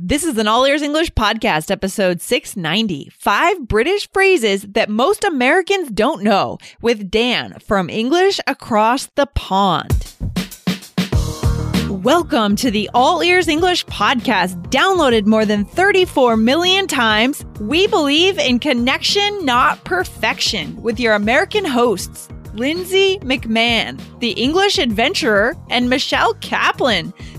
This is an All Ears English podcast, episode 690 Five British Phrases That Most Americans Don't Know, with Dan from English Across the Pond. Welcome to the All Ears English podcast, downloaded more than 34 million times. We believe in connection, not perfection, with your American hosts, Lindsay McMahon, the English adventurer, and Michelle Kaplan,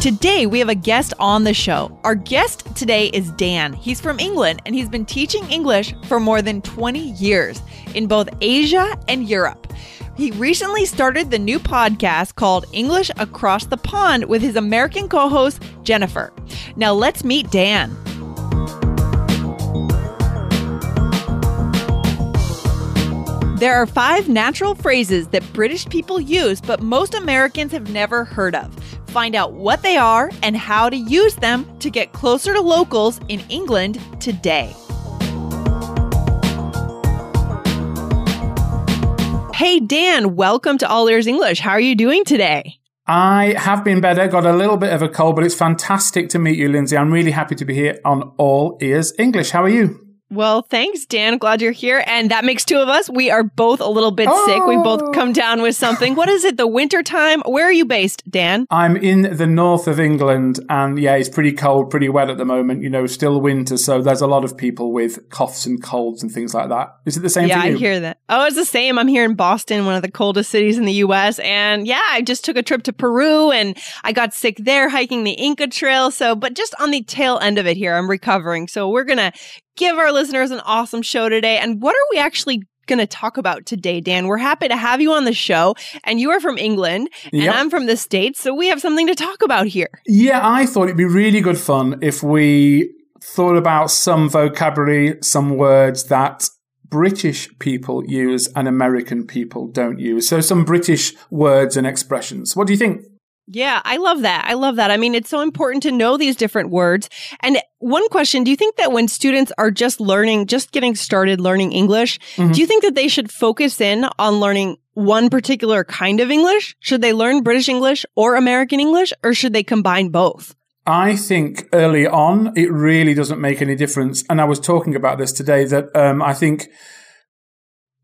Today, we have a guest on the show. Our guest today is Dan. He's from England and he's been teaching English for more than 20 years in both Asia and Europe. He recently started the new podcast called English Across the Pond with his American co host, Jennifer. Now, let's meet Dan. There are five natural phrases that British people use, but most Americans have never heard of. Find out what they are and how to use them to get closer to locals in England today. Hey, Dan, welcome to All Ears English. How are you doing today? I have been better, got a little bit of a cold, but it's fantastic to meet you, Lindsay. I'm really happy to be here on All Ears English. How are you? Well, thanks, Dan. Glad you're here. And that makes two of us. We are both a little bit oh. sick. We both oh. come down with something. What is it? The winter time? Where are you based, Dan? I'm in the north of England. And yeah, it's pretty cold, pretty wet at the moment. You know, still winter. So there's a lot of people with coughs and colds and things like that. Is it the same thing? yeah, I hear that. Oh, it's the same. I'm here in Boston, one of the coldest cities in the US. And yeah, I just took a trip to Peru and I got sick there hiking the Inca Trail. So, but just on the tail end of it here, I'm recovering. So we're going to give our listeners an awesome show today. And what are we actually going to talk about today, Dan? We're happy to have you on the show. And you are from England, and yep. I'm from the States. So we have something to talk about here. Yeah, I thought it'd be really good fun if we thought about some vocabulary, some words that British people use and American people don't use. So some British words and expressions. What do you think? Yeah, I love that. I love that. I mean, it's so important to know these different words. And one question, do you think that when students are just learning, just getting started learning English, mm-hmm. do you think that they should focus in on learning one particular kind of English? Should they learn British English or American English or should they combine both? I think early on, it really doesn't make any difference. And I was talking about this today that um, I think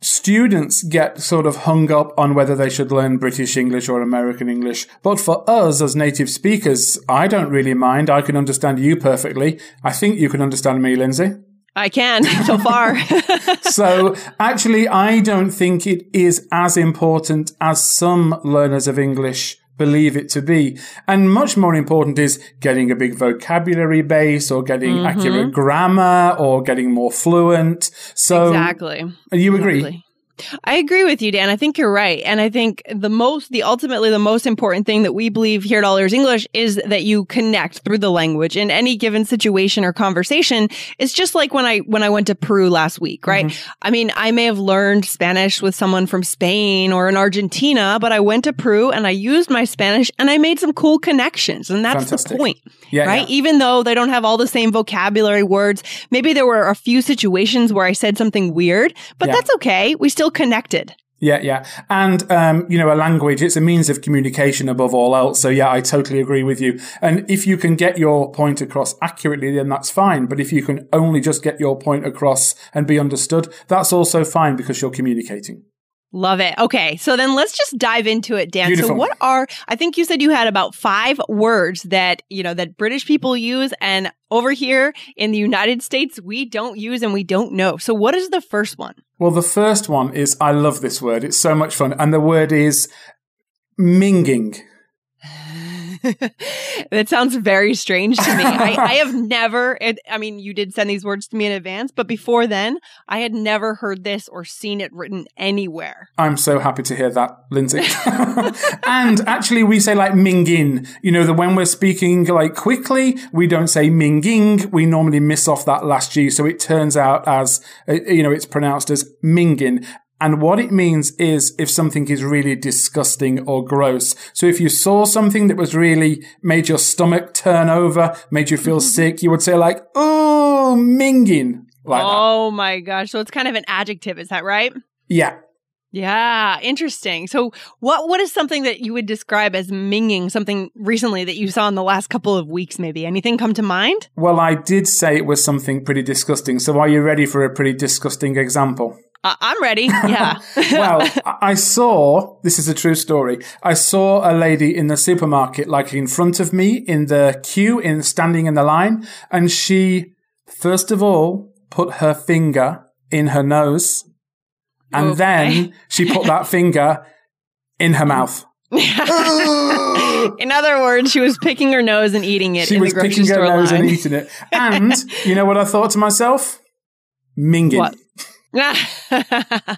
students get sort of hung up on whether they should learn British English or American English. But for us as native speakers, I don't really mind. I can understand you perfectly. I think you can understand me, Lindsay. I can so far. so actually, I don't think it is as important as some learners of English believe it to be. And much more important is getting a big vocabulary base or getting mm-hmm. accurate grammar or getting more fluent. So Exactly. You agree? Exactly. I agree with you, Dan. I think you're right. And I think the most, the ultimately the most important thing that we believe here at All Ears English is that you connect through the language in any given situation or conversation. It's just like when I, when I went to Peru last week, right? Mm-hmm. I mean, I may have learned Spanish with someone from Spain or in Argentina, but I went to Peru and I used my Spanish and I made some cool connections. And that's Fantastic. the point, yeah, right? Yeah. Even though they don't have all the same vocabulary words, maybe there were a few situations where I said something weird, but yeah. that's okay. We still still connected. Yeah, yeah. And, um, you know, a language, it's a means of communication above all else. So yeah, I totally agree with you. And if you can get your point across accurately, then that's fine. But if you can only just get your point across and be understood, that's also fine because you're communicating. Love it. Okay. So then let's just dive into it, Dan. Beautiful. So what are I think you said you had about 5 words that, you know, that British people use and over here in the United States we don't use and we don't know. So what is the first one? Well, the first one is I love this word. It's so much fun and the word is minging. that sounds very strange to me. I, I have never, I mean, you did send these words to me in advance, but before then, I had never heard this or seen it written anywhere. I'm so happy to hear that, Lindsay. and actually, we say like mingin. You know, that when we're speaking like quickly, we don't say minging. We normally miss off that last G. So it turns out as, uh, you know, it's pronounced as mingin. And what it means is if something is really disgusting or gross. So if you saw something that was really made your stomach turn over, made you feel sick, you would say like, oh, minging. Like oh that. my gosh. So it's kind of an adjective. Is that right? Yeah. Yeah, interesting. So, what what is something that you would describe as minging? Something recently that you saw in the last couple of weeks, maybe? Anything come to mind? Well, I did say it was something pretty disgusting. So, are you ready for a pretty disgusting example? Uh, I'm ready. Yeah. well, I saw, this is a true story. I saw a lady in the supermarket, like in front of me in the queue, in standing in the line. And she, first of all, put her finger in her nose. And okay. then she put that finger in her mouth. in other words, she was picking her nose and eating it. She was picking her nose line. and eating it. And you know what I thought to myself? Minging. What? oh,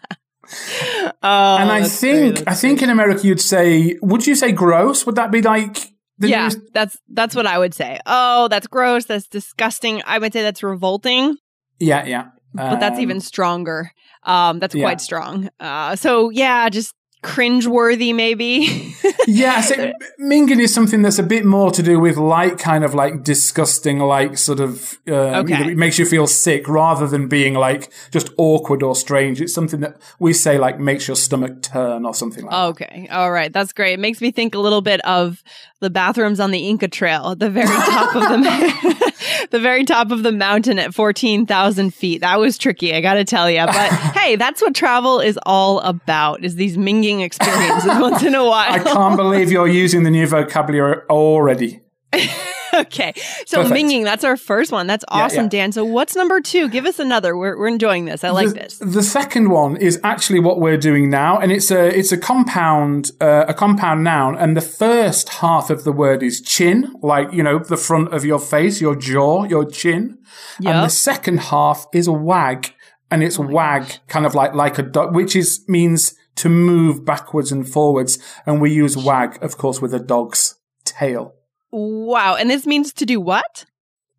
and I think I think in America you'd say, would you say gross? Would that be like yeah, that's that's what I would say. Oh, that's gross. That's disgusting. I would say that's revolting. Yeah, yeah. Um, but that's even um, stronger. Um, that's yeah. quite strong. Uh, so yeah, just cringeworthy, maybe. yeah, so minging is something that's a bit more to do with like kind of like disgusting, like sort of uh, okay. it makes you feel sick rather than being like just awkward or strange. It's something that we say like makes your stomach turn or something like okay. that. Okay, all right, that's great. It makes me think a little bit of the bathrooms on the Inca Trail at the very top of the the very top of the mountain at 14,000 feet. That was tricky, I got to tell you. But hey, that's what travel is all about, is these minging experiences once in a while. I can't believe you're using the new vocabulary already. okay. So Perfect. minging, that's our first one. That's awesome, yeah, yeah. Dan. So what's number two? Give us another. We're, we're enjoying this. I like the, this. The second one is actually what we're doing now. And it's a, it's a compound, uh, a compound noun. And the first half of the word is chin, like, you know, the front of your face, your jaw, your chin. Yep. And the second half is wag. And it's oh wag, gosh. kind of like, like a dog, which is, means to move backwards and forwards. And we use wag, of course, with a dog's tail. Wow. And this means to do what?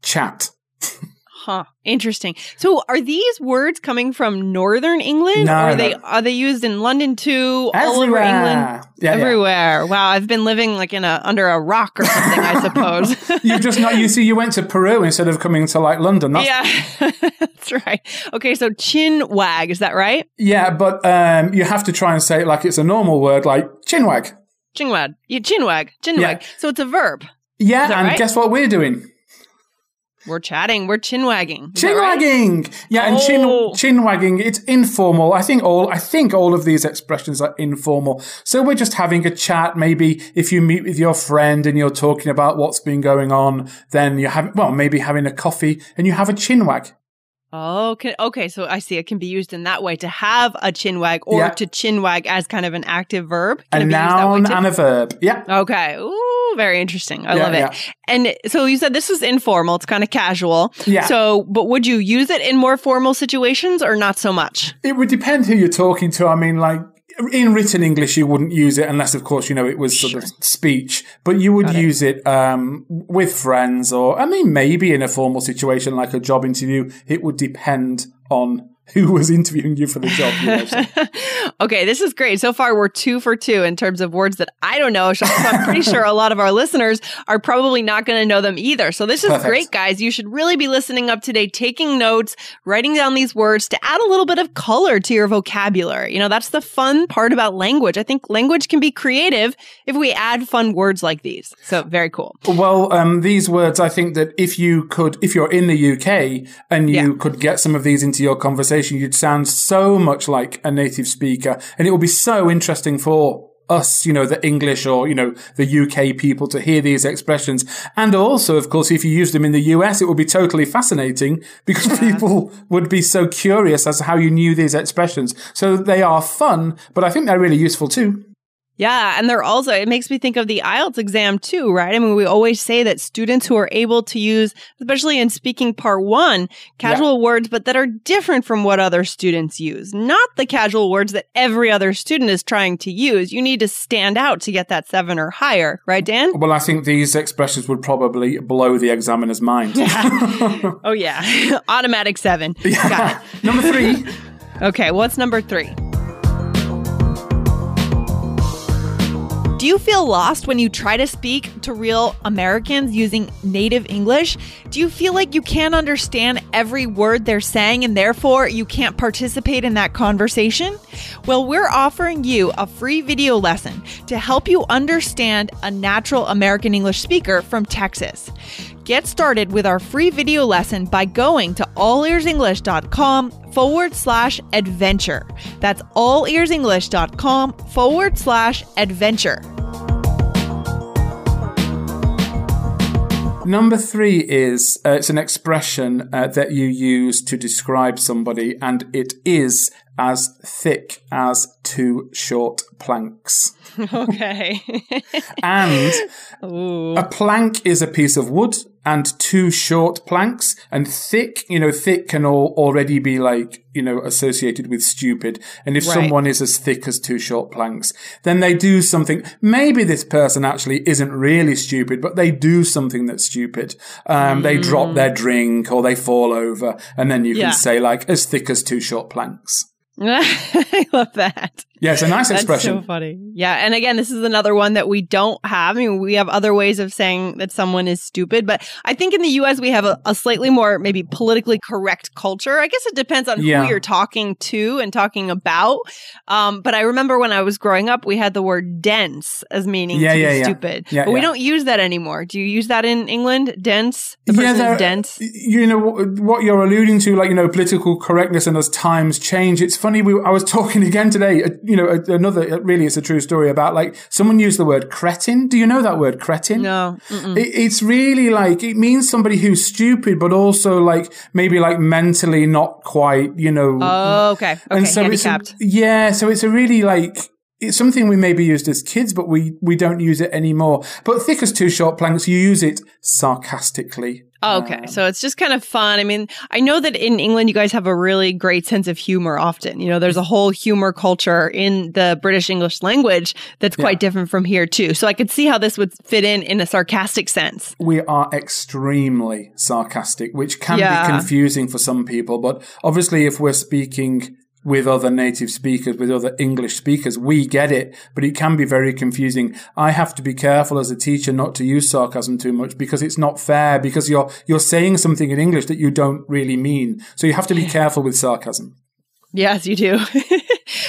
Chat. huh. Interesting. So are these words coming from northern England? No, or are no. they are they used in London too? Everywhere. All over England? Yeah, Everywhere. Yeah. Wow, I've been living like in a under a rock or something, I suppose. you just not you see you went to Peru instead of coming to like London. That's- yeah. That's right. Okay, so chin wag, is that right? Yeah, but um, you have to try and say it like it's a normal word, like chin wag. Chinwag. Yeah, chinwag. Chinwag. Yeah. So it's a verb. Yeah, and right? guess what we're doing? We're chatting. We're chin wagging. Chin wagging. Right? Yeah, and oh. chin chin wagging. It's informal. I think all I think all of these expressions are informal. So we're just having a chat. Maybe if you meet with your friend and you're talking about what's been going on, then you have well maybe having a coffee and you have a chin wag. Oh, okay. Okay, so I see it can be used in that way to have a chin wag or yeah. to chin wag as kind of an active verb. Can a noun and a verb. Yeah. Okay. Ooh, very interesting. I yeah, love it. Yeah. And so you said this is informal. It's kind of casual. Yeah. So, but would you use it in more formal situations or not so much? It would depend who you're talking to. I mean, like in written English, you wouldn't use it unless, of course, you know, it was sort sure. of speech, but you would Got use it, it um, with friends or, I mean, maybe in a formal situation like a job interview. It would depend on who was interviewing you for the job. You know, okay, this is great. So far, we're two for two in terms of words that I don't know. So I'm pretty sure a lot of our listeners are probably not going to know them either. So this is Perfect. great, guys. You should really be listening up today, taking notes, writing down these words to add a little bit of color to your vocabulary. You know, that's the fun part about language. I think language can be creative if we add fun words like these. So very cool. Well, um, these words, I think that if you could, if you're in the UK and you yeah. could get some of these into your conversation, conversation, you'd sound so much like a native speaker. And it will be so interesting for us, you know, the English or, you know, the UK people to hear these expressions. And also, of course, if you use them in the US, it would be totally fascinating because people would be so curious as to how you knew these expressions. So they are fun, but I think they're really useful too. Yeah. And they're also, it makes me think of the IELTS exam too, right? I mean, we always say that students who are able to use, especially in speaking part one, casual yeah. words, but that are different from what other students use, not the casual words that every other student is trying to use. You need to stand out to get that seven or higher, right, Dan? Well, I think these expressions would probably blow the examiner's mind. oh, yeah. Automatic seven. Yeah. Number three. okay. What's number three? Do you feel lost when you try to speak to real Americans using native English? Do you feel like you can't understand every word they're saying and therefore you can't participate in that conversation? Well, we're offering you a free video lesson to help you understand a natural American English speaker from Texas. Get started with our free video lesson by going to allearsenglish.com forward slash adventure. That's allearsenglish.com forward slash adventure. Number three is uh, it's an expression uh, that you use to describe somebody, and it is as thick as two short planks. Okay. and Ooh. a plank is a piece of wood and two short planks and thick, you know, thick can all already be like, you know, associated with stupid. And if right. someone is as thick as two short planks, then they do something. Maybe this person actually isn't really stupid, but they do something that's stupid. Um, mm. they drop their drink or they fall over and then you yeah. can say like as thick as two short planks. I love that. Yeah, it's a nice That's expression. so funny. Yeah, and again, this is another one that we don't have. I mean, we have other ways of saying that someone is stupid, but I think in the U.S. we have a, a slightly more maybe politically correct culture. I guess it depends on yeah. who you're talking to and talking about. Um, but I remember when I was growing up, we had the word dense as meaning yeah, to yeah, be stupid, yeah. but we don't use that anymore. Do you use that in England? Dense. The person yeah, is dense. You know what you're alluding to, like you know, political correctness, and as times change, it's funny. We, I was talking again today you know, another, uh, really, it's a true story about like someone used the word cretin. Do you know that word cretin? No. It, it's really like, it means somebody who's stupid, but also like maybe like mentally not quite, you know. Oh, okay. Okay. And so It's a, yeah. So it's a really like, it's something we maybe used as kids, but we, we don't use it anymore. But thick as two short planks, you use it sarcastically Oh, okay. Um, so it's just kind of fun. I mean, I know that in England, you guys have a really great sense of humor often. You know, there's a whole humor culture in the British English language that's quite yeah. different from here, too. So I could see how this would fit in in a sarcastic sense. We are extremely sarcastic, which can yeah. be confusing for some people. But obviously, if we're speaking with other native speakers, with other English speakers. We get it, but it can be very confusing. I have to be careful as a teacher not to use sarcasm too much because it's not fair because you're, you're saying something in English that you don't really mean. So you have to be careful with sarcasm. Yes, you do.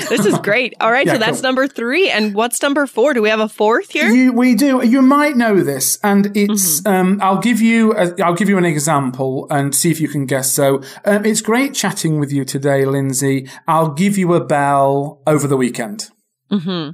this is great. All right, yeah, so that's cool. number three. And what's number four? Do we have a fourth here? You, we do. You might know this, and it's. Mm-hmm. Um, I'll give you. A, I'll give you an example and see if you can guess. So um, it's great chatting with you today, Lindsay. I'll give you a bell over the weekend. Mm-hmm.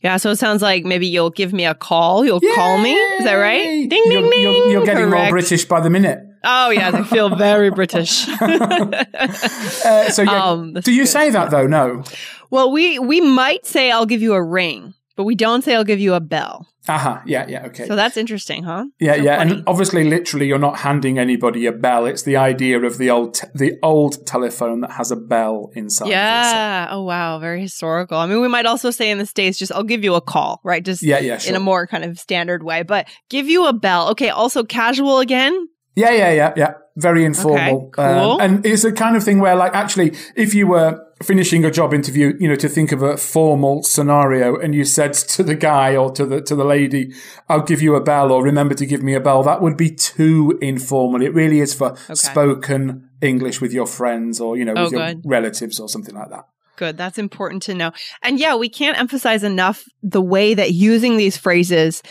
Yeah, so it sounds like maybe you'll give me a call. You'll Yay! call me. Is that right? Ding, ding, you're, ding. You're, you're getting Correct. more British by the minute. Oh yeah, they feel very British. uh, so yeah, um, do you good. say that though? No. Well, we we might say I'll give you a ring, but we don't say I'll give you a bell. Aha, uh-huh. yeah, yeah, okay. So that's interesting, huh? Yeah, so yeah, funny. and obviously, literally, you're not handing anybody a bell. It's the idea of the old, te- the old telephone that has a bell inside. Yeah. Oh wow, very historical. I mean, we might also say in the states, just I'll give you a call, right? Just yeah, yeah, sure. in a more kind of standard way, but give you a bell. Okay. Also, casual again. Yeah, yeah, yeah, yeah. Very informal. Okay, cool. Um, and it's a kind of thing where, like, actually, if you were finishing a job interview, you know, to think of a formal scenario and you said to the guy or to the, to the lady, I'll give you a bell or remember to give me a bell, that would be too informal. It really is for okay. spoken English with your friends or, you know, with oh, your relatives or something like that. Good. That's important to know. And yeah, we can't emphasize enough the way that using these phrases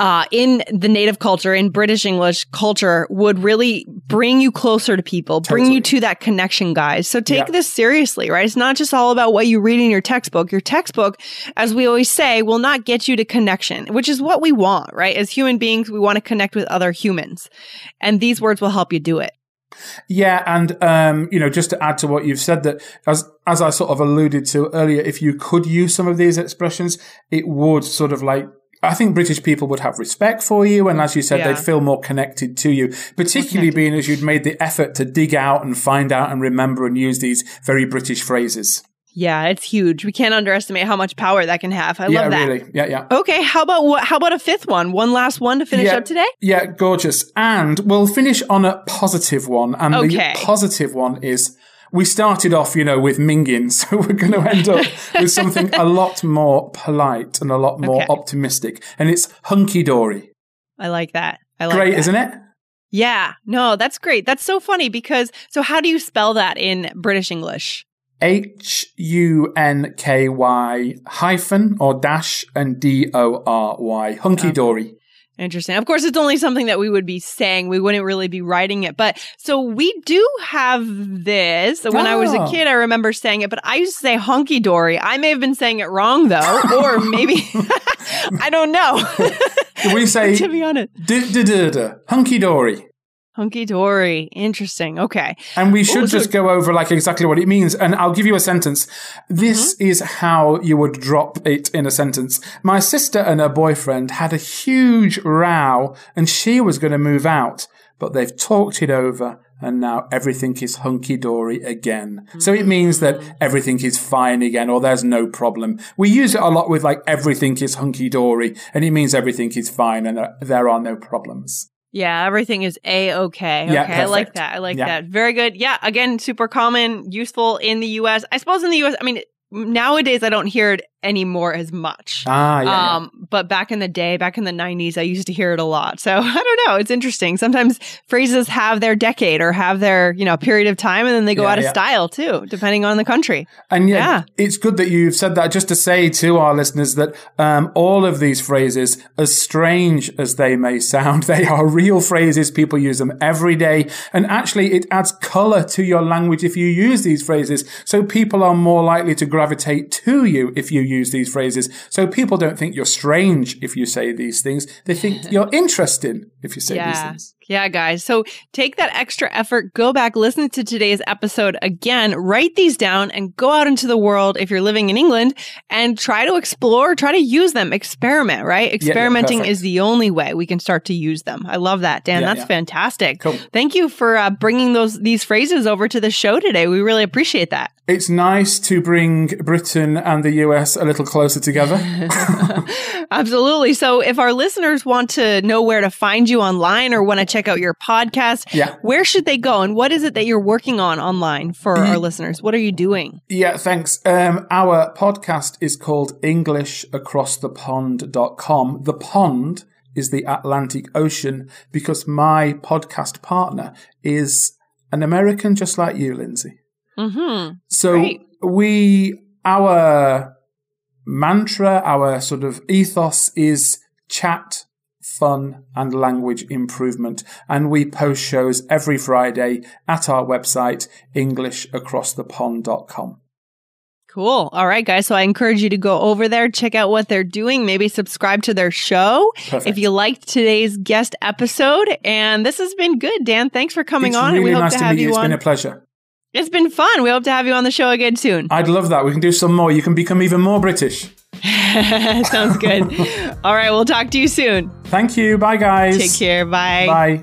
uh, in the native culture, in British English culture, would really bring you closer to people, totally. bring you to that connection, guys. So take yeah. this seriously, right? It's not just all about what you read in your textbook. Your textbook, as we always say, will not get you to connection, which is what we want, right? As human beings, we want to connect with other humans. And these words will help you do it. Yeah, and um, you know, just to add to what you've said, that as as I sort of alluded to earlier, if you could use some of these expressions, it would sort of like I think British people would have respect for you. And as you said, yeah. they'd feel more connected to you, particularly being as you'd made the effort to dig out and find out and remember and use these very British phrases. Yeah, it's huge. We can't underestimate how much power that can have. I yeah, love that. Really. Yeah, yeah. Okay, how about what? How about a fifth one? One last one to finish yeah, up today. Yeah, gorgeous. And we'll finish on a positive one. And okay. the positive one is we started off, you know, with minging, so we're going to end up with something a lot more polite and a lot more okay. optimistic, and it's hunky dory. I like that. I like great, isn't it? Yeah, no, that's great. That's so funny because so how do you spell that in British English? H U N K Y hyphen or dash and D O R Y. Hunky dory. Interesting. Of course, it's only something that we would be saying. We wouldn't really be writing it. But so we do have this. When oh. I was a oh. kid, I remember saying it, but I used to say hunky dory. I may have been saying it wrong though, or maybe I don't know. we say to be honest, hunky dory. Hunky dory. Interesting. Okay. And we should just go over like exactly what it means. And I'll give you a sentence. This mm-hmm. is how you would drop it in a sentence. My sister and her boyfriend had a huge row and she was going to move out, but they've talked it over and now everything is hunky dory again. Mm-hmm. So it means that mm. everything is fine again or there's no problem. We use it a lot with like everything is hunky dory and it means everything is fine and uh, there are no problems. Yeah, everything is a okay. Okay, yeah, I like that. I like yeah. that. Very good. Yeah, again, super common, useful in the U.S. I suppose in the U.S. I mean, nowadays I don't hear it anymore as much. Ah, yeah, um, yeah. But back in the day, back in the 90s, I used to hear it a lot. So I don't know. It's interesting. Sometimes phrases have their decade or have their, you know, period of time and then they go yeah, out of style too, depending on the country. And yeah, it's good that you've said that just to say to our listeners that um, all of these phrases, as strange as they may sound, they are real phrases. People use them every day. And actually, it adds color to your language if you use these phrases. So people are more likely to gravitate to you if you use these phrases. So people don't think you're strange if you say these things. They think you're interesting if you say yeah. these things. Yeah, guys. So take that extra effort, go back, listen to today's episode again, write these down and go out into the world if you're living in England and try to explore, try to use them, experiment, right? Experimenting yeah, yeah, is the only way we can start to use them. I love that, Dan. Yeah, that's fantastic. Cool. Thank you for uh, bringing those these phrases over to the show today. We really appreciate that. It's nice to bring Britain and the US a little closer together. Absolutely. So if our listeners want to know where to find you online or want to check check out your podcast. Yeah. Where should they go? And what is it that you're working on online for our listeners? What are you doing? Yeah, thanks. Um, our podcast is called EnglishAcrossThePond.com. The pond is the Atlantic Ocean because my podcast partner is an American just like you, Lindsay. Mm-hmm. So Great. we, our mantra, our sort of ethos is chat fun, and language improvement. And we post shows every Friday at our website, EnglishAcrossThePond.com. Cool. All right, guys. So I encourage you to go over there, check out what they're doing, maybe subscribe to their show Perfect. if you liked today's guest episode. And this has been good, Dan. Thanks for coming it's on. Really we hope nice to, have meet you. It's on. been a pleasure. It's been fun. We hope to have you on the show again soon. I'd love that. We can do some more. You can become even more British. Sounds good. All right, we'll talk to you soon. Thank you. Bye, guys. Take care. Bye. Bye.